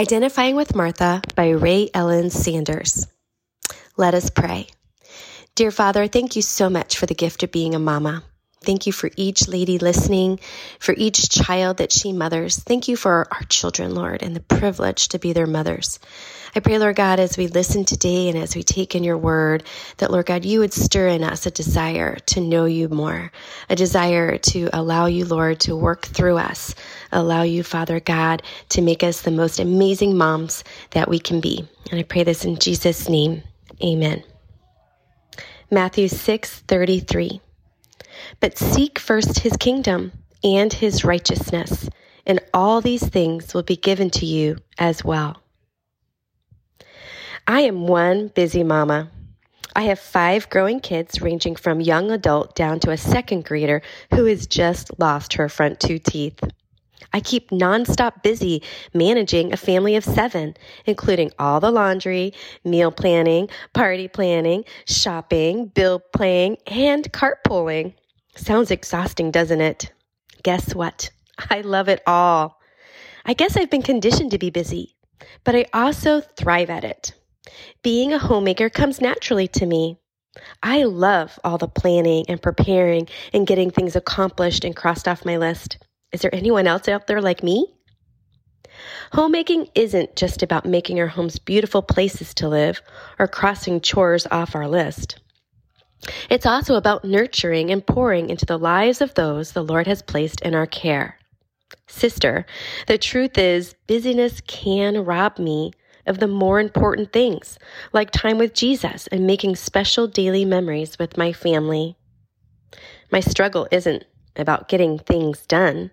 Identifying with Martha by Ray Ellen Sanders. Let us pray. Dear Father, thank you so much for the gift of being a mama. Thank you for each lady listening, for each child that she mothers. Thank you for our children, Lord, and the privilege to be their mothers. I pray, Lord God, as we listen today and as we take in your word, that, Lord God, you would stir in us a desire to know you more, a desire to allow you, Lord, to work through us, allow you, Father God, to make us the most amazing moms that we can be. And I pray this in Jesus' name. Amen. Matthew 6 33. But seek first his kingdom and his righteousness, and all these things will be given to you as well. I am one busy mama. I have five growing kids ranging from young adult down to a second grader who has just lost her front two teeth. I keep nonstop busy managing a family of seven, including all the laundry, meal planning, party planning, shopping, bill paying, and carpooling. Sounds exhausting, doesn't it? Guess what? I love it all. I guess I've been conditioned to be busy, but I also thrive at it. Being a homemaker comes naturally to me. I love all the planning and preparing and getting things accomplished and crossed off my list. Is there anyone else out there like me? Homemaking isn't just about making our homes beautiful places to live or crossing chores off our list. It's also about nurturing and pouring into the lives of those the Lord has placed in our care. Sister, the truth is, busyness can rob me of the more important things, like time with Jesus and making special daily memories with my family. My struggle isn't about getting things done,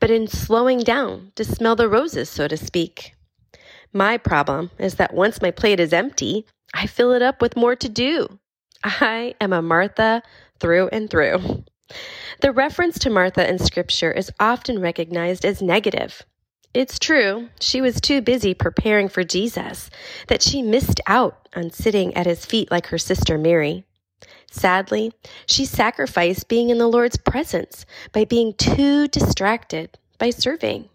but in slowing down to smell the roses, so to speak. My problem is that once my plate is empty, I fill it up with more to do. I am a Martha through and through. The reference to Martha in Scripture is often recognized as negative, it's true, she was too busy preparing for Jesus that she missed out on sitting at his feet like her sister Mary. Sadly, she sacrificed being in the Lord's presence by being too distracted by serving.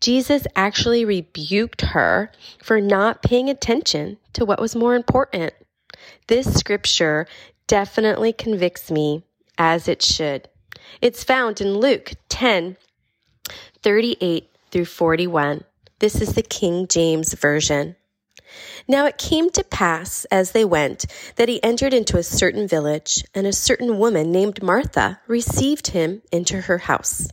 Jesus actually rebuked her for not paying attention to what was more important. This scripture definitely convicts me as it should. It's found in Luke 10 38 through 41. This is the King James Version. Now it came to pass as they went that he entered into a certain village, and a certain woman named Martha received him into her house.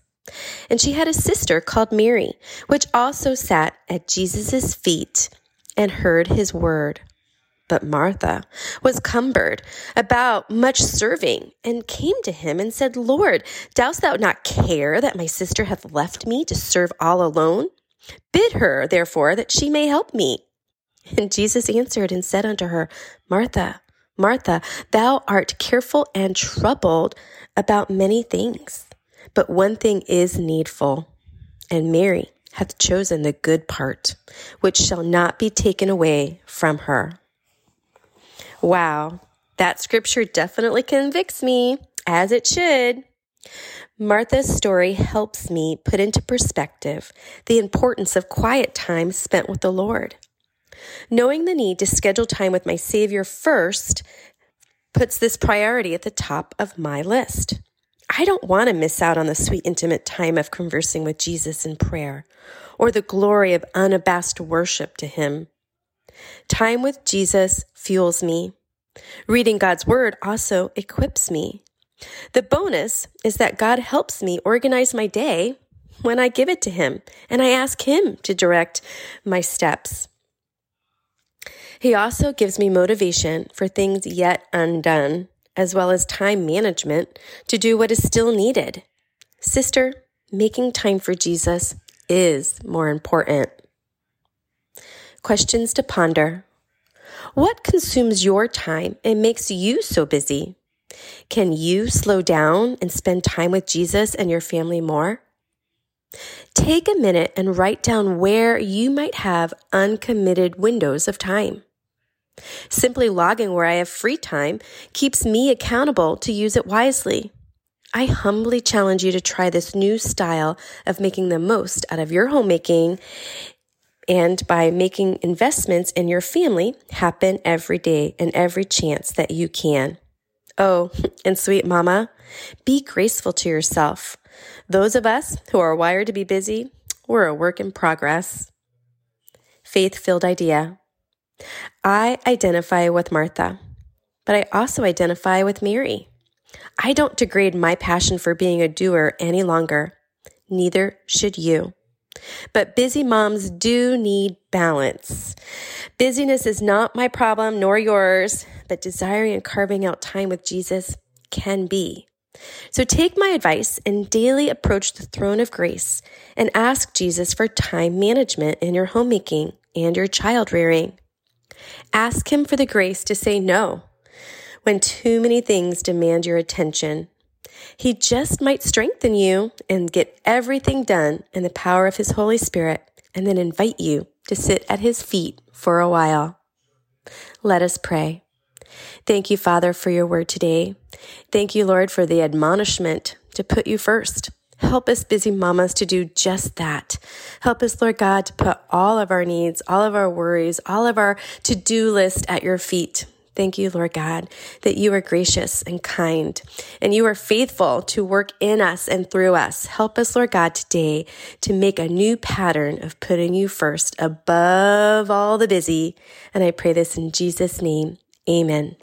And she had a sister called Mary, which also sat at Jesus' feet and heard his word. But Martha was cumbered about much serving and came to him and said, Lord, dost thou not care that my sister hath left me to serve all alone? Bid her, therefore, that she may help me. And Jesus answered and said unto her, Martha, Martha, thou art careful and troubled about many things, but one thing is needful, and Mary hath chosen the good part, which shall not be taken away from her. Wow, that scripture definitely convicts me, as it should. Martha's story helps me put into perspective the importance of quiet time spent with the Lord. Knowing the need to schedule time with my Savior first puts this priority at the top of my list. I don't want to miss out on the sweet, intimate time of conversing with Jesus in prayer or the glory of unabashed worship to Him. Time with Jesus fuels me. Reading God's Word also equips me. The bonus is that God helps me organize my day when I give it to Him and I ask Him to direct my steps. He also gives me motivation for things yet undone, as well as time management to do what is still needed. Sister, making time for Jesus is more important. Questions to ponder. What consumes your time and makes you so busy? Can you slow down and spend time with Jesus and your family more? Take a minute and write down where you might have uncommitted windows of time. Simply logging where I have free time keeps me accountable to use it wisely. I humbly challenge you to try this new style of making the most out of your homemaking and by making investments in your family happen every day and every chance that you can. Oh, and sweet mama, be graceful to yourself. Those of us who are wired to be busy, we're a work in progress. Faith filled idea. I identify with Martha, but I also identify with Mary. I don't degrade my passion for being a doer any longer. Neither should you. But busy moms do need balance. Busyness is not my problem nor yours, but desiring and carving out time with Jesus can be. So take my advice and daily approach the throne of grace and ask Jesus for time management in your homemaking and your child rearing. Ask him for the grace to say no when too many things demand your attention. He just might strengthen you and get everything done in the power of his Holy Spirit and then invite you to sit at his feet for a while. Let us pray. Thank you, Father, for your word today. Thank you, Lord, for the admonishment to put you first. Help us, busy mamas, to do just that. Help us, Lord God, to put all of our needs, all of our worries, all of our to do list at your feet. Thank you, Lord God, that you are gracious and kind and you are faithful to work in us and through us. Help us, Lord God, today to make a new pattern of putting you first above all the busy. And I pray this in Jesus' name. Amen.